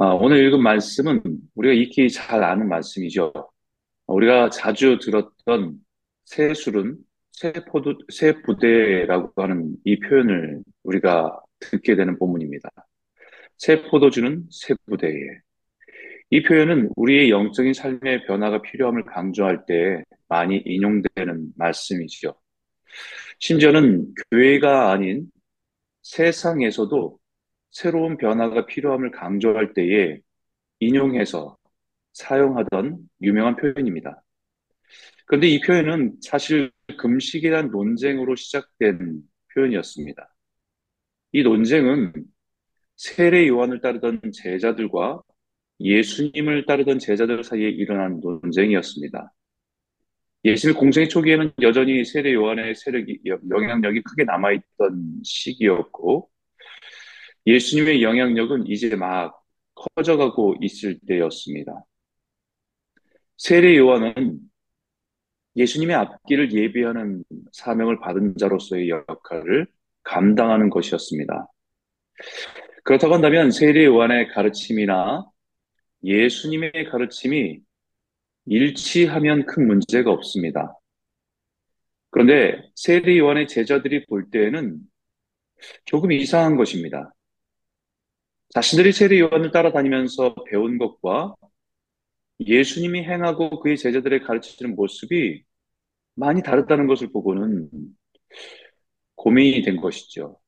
아, 오늘 읽은 말씀은 우리가 익히 잘 아는 말씀이죠. 우리가 자주 들었던 새 술은 새 포도, 새 부대라고 하는 이 표현을 우리가 듣게 되는 본문입니다. 새 포도주는 새 부대에. 이 표현은 우리의 영적인 삶의 변화가 필요함을 강조할 때 많이 인용되는 말씀이죠. 심지어는 교회가 아닌 세상에서도 새로운 변화가 필요함을 강조할 때에 인용해서 사용하던 유명한 표현입니다. 그런데 이 표현은 사실 금식이란 논쟁으로 시작된 표현이었습니다. 이 논쟁은 세례 요한을 따르던 제자들과 예수님을 따르던 제자들 사이에 일어난 논쟁이었습니다. 예수님 공생의 초기에는 여전히 세례 요한의 세력이, 영향력이 크게 남아있던 시기였고, 예수님의 영향력은 이제 막 커져가고 있을 때였습니다. 세례 요한은 예수님의 앞길을 예비하는 사명을 받은 자로서의 역할을 감당하는 것이었습니다. 그렇다고 한다면 세례 요한의 가르침이나 예수님의 가르침이 일치하면 큰 문제가 없습니다. 그런데 세례 요한의 제자들이 볼 때에는 조금 이상한 것입니다. 자신들이 세례 요한을 따라다니면서 배운 것과 예수님이 행하고 그의 제자들의 가르치는 모습이 많이 다르다는 것을 보고는 고민이 된 것이죠.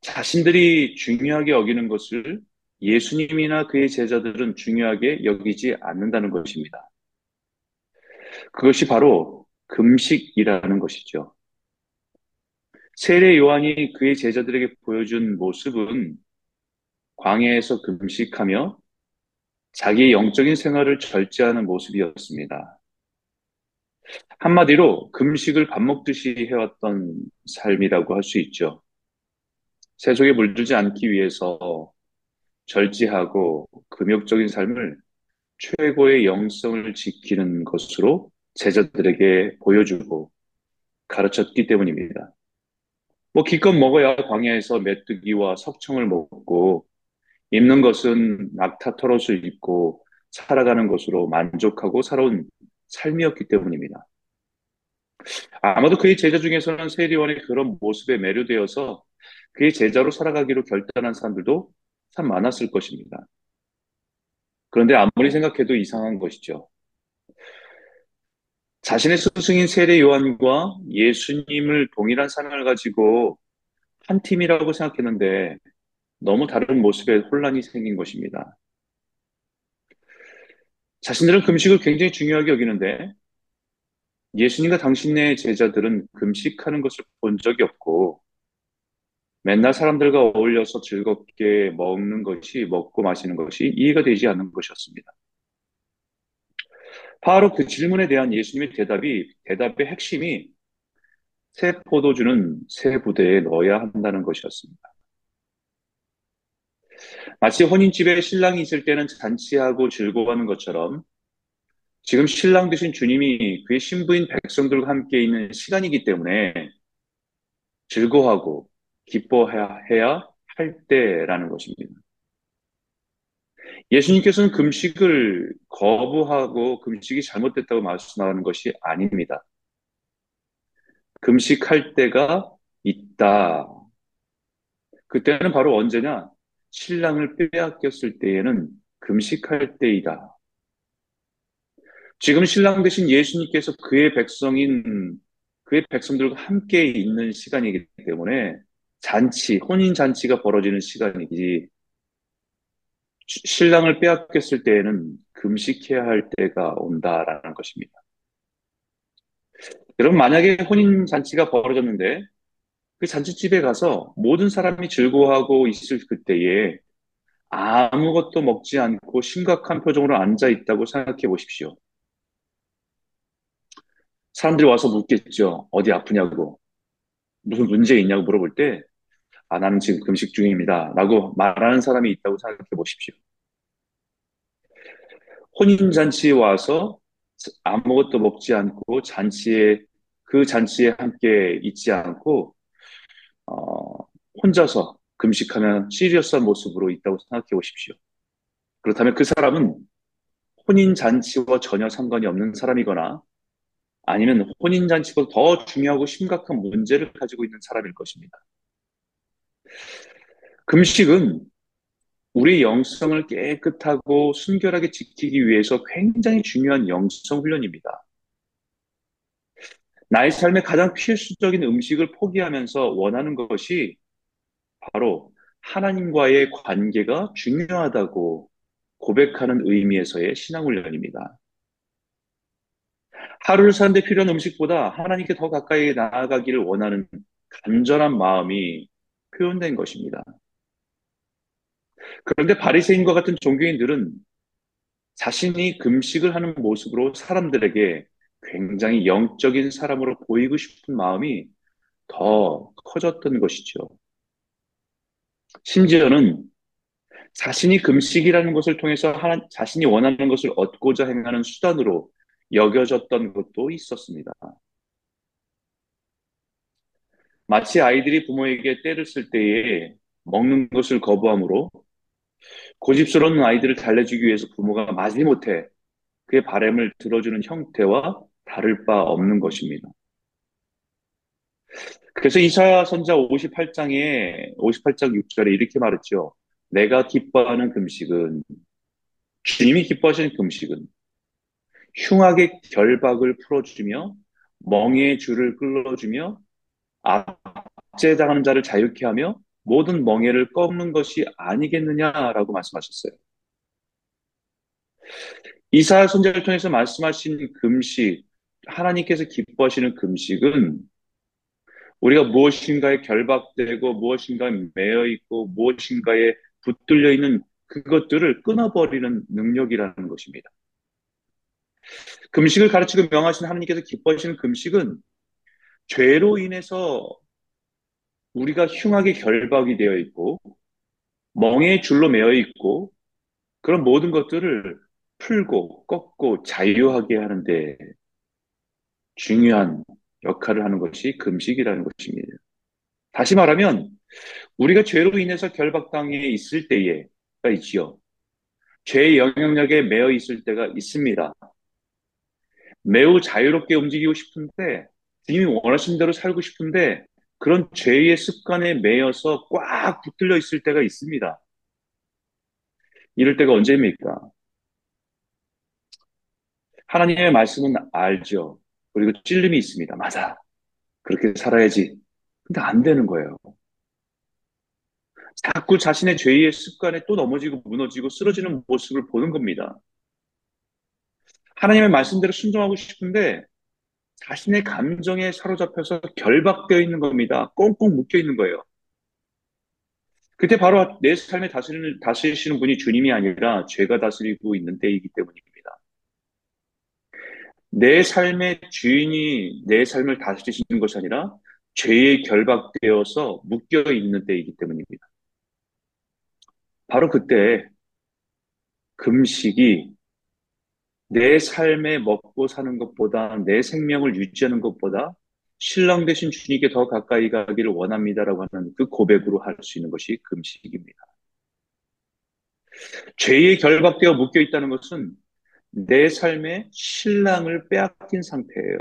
자신들이 중요하게 여기는 것을 예수님이나 그의 제자들은 중요하게 여기지 않는다는 것입니다. 그것이 바로 금식이라는 것이죠. 세례 요한이 그의 제자들에게 보여준 모습은 광야에서 금식하며 자기의 영적인 생활을 절제하는 모습이었습니다. 한마디로 금식을 밥 먹듯이 해왔던 삶이라고 할 수 있죠. 세속에 물들지 않기 위해서 절제하고 금욕적인 삶을 최고의 영성을 지키는 것으로 제자들에게 보여주고 가르쳤기 때문입니다. 뭐 기껏 먹어야 광야에서 메뚜기와 석청을 먹고 입는 것은 낙타 털옷을 입고 살아가는 것으로 만족하고 살아온 삶이었기 때문입니다. 아마도 그의 제자 중에서는 세리원의 그런 모습에 매료되어서 그의 제자로 살아가기로 결단한 사람들도 참 많았을 것입니다. 그런데 아무리 생각해도 이상한 것이죠. 자신의 스승인 세례 요한과 예수님을 동일한 사명을 가지고 한 팀이라고 생각했는데 너무 다른 모습에 혼란이 생긴 것입니다. 자신들은 금식을 굉장히 중요하게 여기는데 예수님과 당신의 제자들은 금식하는 것을 본 적이 없고 맨날 사람들과 어울려서 즐겁게 먹는 것이 먹고 마시는 것이 이해가 되지 않는 것이었습니다. 바로 그 질문에 대한 예수님의 대답이 대답의 핵심이 새 포도주는 새 부대에 넣어야 한다는 것이었습니다. 마치 혼인집에 신랑이 있을 때는 잔치하고 즐거워하는 것처럼 지금 신랑 되신 주님이 그의 신부인 백성들과 함께 있는 시간이기 때문에 즐거워하고 기뻐해야 할 때라는 것입니다. 예수님께서는 금식을 거부하고 금식이 잘못됐다고 말씀하는 것이 아닙니다. 금식할 때가 있다. 그때는 바로 언제냐? 신랑을 빼앗겼을 때에는 금식할 때이다. 지금 신랑 대신 예수님께서 그의 백성인 그의 백성들과 함께 있는 시간이기 때문에 잔치, 혼인 잔치가 벌어지는 시간이지 신랑을 빼앗겼을 때에는 금식해야 할 때가 온다라는 것입니다. 여러분 만약에 혼인 잔치가 벌어졌는데 그 잔치집에 가서 모든 사람이 즐거워하고 있을 그때에 아무것도 먹지 않고 심각한 표정으로 앉아 있다고 생각해 보십시오. 사람들이 와서 묻겠죠. 어디 아프냐고. 무슨 문제 있냐고 물어볼 때, 아, 나는 지금 금식 중입니다. 라고 말하는 사람이 있다고 생각해 보십시오. 혼인잔치에 와서 아무것도 먹지 않고 잔치에, 그 잔치에 함께 있지 않고 어, 혼자서 금식하면 시리어스한 모습으로 있다고 생각해 보십시오. 그렇다면 그 사람은 혼인 잔치와 전혀 상관이 없는 사람이거나 아니면 혼인 잔치보다 더 중요하고 심각한 문제를 가지고 있는 사람일 것입니다. 금식은 우리 영성을 깨끗하고 순결하게 지키기 위해서 굉장히 중요한 영성 훈련입니다. 나의 삶의 가장 필수적인 음식을 포기하면서 원하는 것이 바로 하나님과의 관계가 중요하다고 고백하는 의미에서의 신앙훈련입니다. 하루를 사는데 필요한 음식보다 하나님께 더 가까이 나아가기를 원하는 간절한 마음이 표현된 것입니다. 그런데 바리새인과 같은 종교인들은 자신이 금식을 하는 모습으로 사람들에게 굉장히 영적인 사람으로 보이고 싶은 마음이 더 커졌던 것이죠. 심지어는 자신이 금식이라는 것을 통해서 하나, 자신이 원하는 것을 얻고자 행하는 수단으로 여겨졌던 것도 있었습니다. 마치 아이들이 부모에게 때를 쓸 때에 먹는 것을 거부하므로 고집스러운 아이들을 달래주기 위해서 부모가 마지못해 그의 바램을 들어주는 형태와 다를 바 없는 것입니다. 그래서 이사야 선자 58장에 58장 6절에 이렇게 말했죠. 내가 기뻐하는 금식은 주님이 기뻐하시는 금식은 흉악의 결박을 풀어주며 멍의 줄을 끌어주며 압제당하는 자를 자유케 하며 모든 멍에를 꺾는 것이 아니겠느냐라고 말씀하셨어요. 이사 선제를 통해서 말씀하신 금식, 하나님께서 기뻐하시는 금식은 우리가 무엇인가에 결박되고 무엇인가에 매여 있고 무엇인가에 붙들려 있는 그것들을 끊어버리는 능력이라는 것입니다. 금식을 가르치고 명하신 하나님께서 기뻐하시는 금식은 죄로 인해서 우리가 흉하게 결박이 되어 있고 멍에 줄로 매어 있고 그런 모든 것들을 풀고 꺾고 자유하게 하는데 중요한 역할을 하는 것이 금식이라는 것입니다. 다시 말하면 우리가 죄로 인해서 결박당해 있을 때에가 있지요. 죄의 영향력에 매여 있을 때가 있습니다. 매우 자유롭게 움직이고 싶은데 주님이 원하신 대로 살고 싶은데 그런 죄의 습관에 매여서 꽉 붙들려 있을 때가 있습니다. 이럴 때가 언제입니까? 하나님의 말씀은 알죠. 그리고 찔림이 있습니다. 맞아. 그렇게 살아야지. 근데 안 되는 거예요. 자꾸 자신의 죄의 습관에 또 넘어지고 무너지고 쓰러지는 모습을 보는 겁니다. 하나님의 말씀대로 순종하고 싶은데 자신의 감정에 사로잡혀서 결박되어 있는 겁니다. 꽁꽁 묶여 있는 거예요. 그때 바로 내 삶에 다스리는, 다스리시는 분이 주님이 아니라 죄가 다스리고 있는 때이기 때문입니다. 내 삶의 주인이 내 삶을 다스리시는 것이 아니라 죄에 결박되어서 묶여 있는 때이기 때문입니다. 바로 그때 금식이 내 삶에 먹고 사는 것보다 내 생명을 유지하는 것보다 신랑 되신 주님께 더 가까이 가기를 원합니다라고 하는 그 고백으로 할 수 있는 것이 금식입니다. 죄에 결박되어 묶여 있다는 것은 내 삶의 신랑을 빼앗긴 상태예요.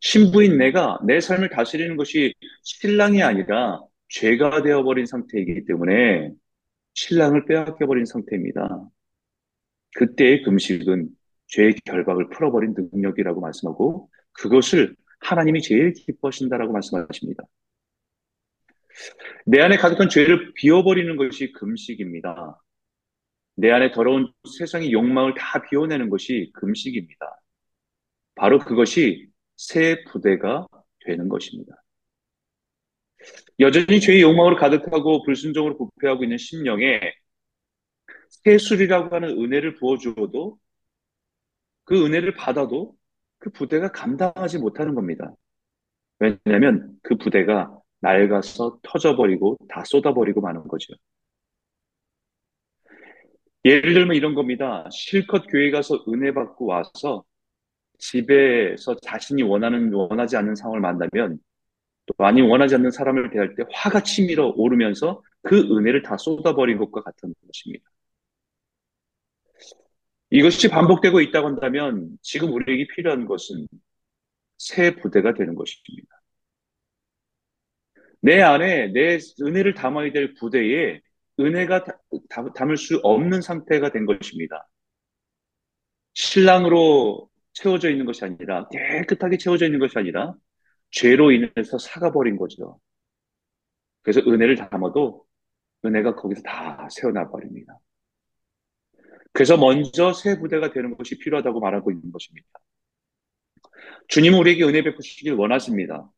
신부인 내가 내 삶을 다스리는 것이 신랑이 아니라 죄가 되어버린 상태이기 때문에 신랑을 빼앗겨버린 상태입니다. 그때의 금식은 죄의 결박을 풀어버린 능력이라고 말씀하고 그것을 하나님이 제일 기뻐하신다라고 말씀하십니다. 내 안에 가득한 죄를 비워버리는 것이 금식입니다. 내 안에 더러운 세상의 욕망을 다 비워내는 것이 금식입니다. 바로 그것이 새 부대가 되는 것입니다. 여전히 죄의 욕망으로 가득하고 불순종으로 부패하고 있는 심령에 세술이라고 하는 은혜를 부어주어도 그 은혜를 받아도 그 부대가 감당하지 못하는 겁니다. 왜냐하면 그 부대가 낡아서 터져버리고 다 쏟아버리고 마는 거죠. 예를 들면 이런 겁니다. 실컷 교회 가서 은혜 받고 와서 집에서 자신이 원하는, 원하지 않는 상황을 만나면 또 아니 원하지 않는 사람을 대할 때 화가 치밀어 오르면서 그 은혜를 다 쏟아버린 것과 같은 것입니다. 이것이 반복되고 있다고 한다면 지금 우리에게 필요한 것은 새 부대가 되는 것입니다. 내 안에 내 은혜를 담아야 될 부대에 은혜가 담을 수 없는 상태가 된 것입니다. 신랑으로 채워져 있는 것이 아니라 깨끗하게 채워져 있는 것이 아니라 죄로 인해서 사가버린 거죠. 그래서 은혜를 담아도 은혜가 거기서 다 새어나 버립니다. 그래서 먼저 새 부대가 되는 것이 필요하다고 말하고 있는 것입니다. 주님은 우리에게 은혜 베푸시길 원하십니다.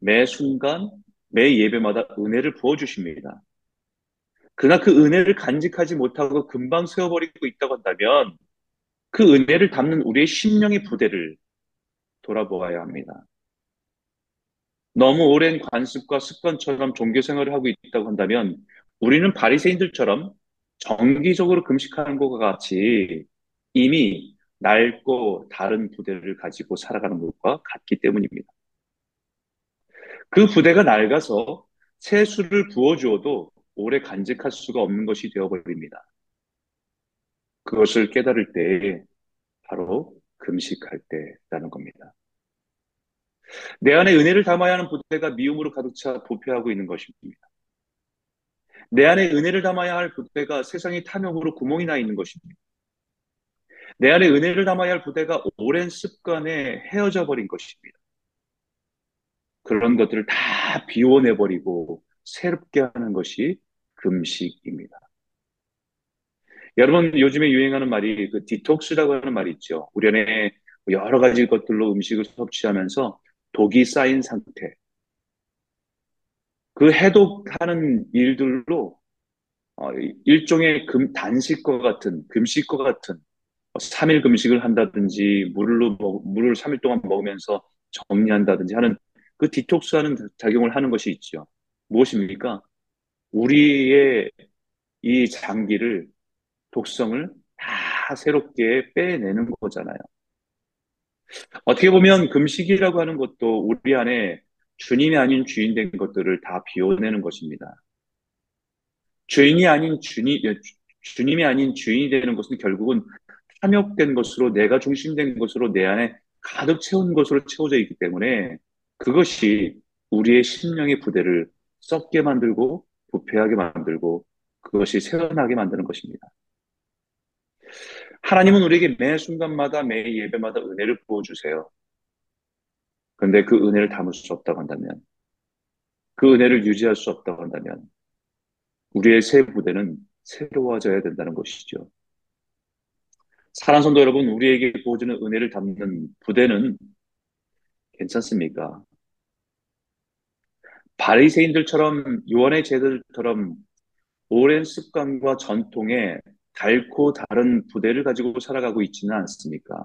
매 순간, 매 예배마다 은혜를 부어주십니다. 그러나 그 은혜를 간직하지 못하고 금방 세워버리고 있다고 한다면 그 은혜를 담는 우리의 심령의 부대를 돌아보아야 합니다. 너무 오랜 관습과 습관처럼 종교 생활을 하고 있다고 한다면 우리는 바리새인들처럼 정기적으로 금식하는 것과 같이 이미 낡고 다른 부대를 가지고 살아가는 것과 같기 때문입니다. 그 부대가 낡아서 새 술을 부어주어도 오래 간직할 수가 없는 것이 되어버립니다. 그것을 깨달을 때에 바로 금식할 때라는 겁니다. 내 안에 은혜를 담아야 하는 부대가 미움으로 가득 차 부패하고 있는 것입니다. 내 안에 은혜를 담아야 할 부대가 세상의 탐욕으로 구멍이 나 있는 것입니다. 내 안에 은혜를 담아야 할 부대가 오랜 습관에 헤어져 버린 것입니다. 그런 것들을 다 비워내버리고 새롭게 하는 것이 금식입니다. 여러분 요즘에 유행하는 말이 그 디톡스라고 하는 말이 있죠. 우리 안에 여러 가지 것들로 음식을 섭취하면서 독이 쌓인 상태. 그 해독하는 일들로 어, 일종의 금, 단식과 같은, 금식과 같은 3일 금식을 한다든지 물로 물을 3일 동안 먹으면서 정리한다든지 하는 그 디톡스하는 작용을 하는 것이 있죠. 무엇입니까? 우리의 이 장기를 독성을 다 새롭게 빼내는 거잖아요. 어떻게 보면 금식이라고 하는 것도 우리 안에 주님이 아닌 주인 된 것들을 다 비워내는 것입니다. 주인이 아닌 주님, 주님이 아닌 주인이 되는 것은 결국은 탐욕된 것으로 내가 중심된 것으로 내 안에 가득 채운 것으로 채워져 있기 때문에 그것이 우리의 심령의 부대를 썩게 만들고 부패하게 만들고 그것이 세어나게 만드는 것입니다. 하나님은 우리에게 매 순간마다 매 예배마다 은혜를 부어주세요. 그런데 그 은혜를 담을 수 없다고 한다면, 그 은혜를 유지할 수 없다고 한다면, 우리의 새 부대는 새로워져야 된다는 것이죠. 사랑 성도 여러분, 우리에게 부어주는 은혜를 담는 부대는 괜찮습니까? 바리새인들처럼 요한의 제들처럼 오랜 습관과 전통에 달고 다른 부대를 가지고 살아가고 있지는 않습니까?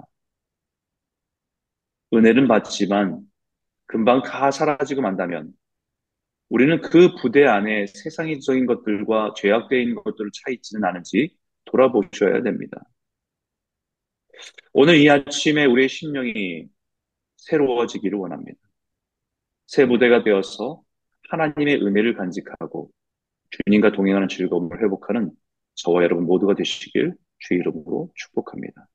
은혜는 받지만 금방 다 사라지고 만다면 우리는 그 부대 안에 세상적인 것들과 있는 것들을 차 있지는 않은지 돌아보셔야 됩니다. 오늘 이 아침에 우리의 심령이 새로워지기를 원합니다. 새 부대가 되어서 하나님의 은혜를 간직하고 주님과 동행하는 즐거움을 회복하는 저와 여러분 모두가 되시길 주의 이름으로 축복합니다.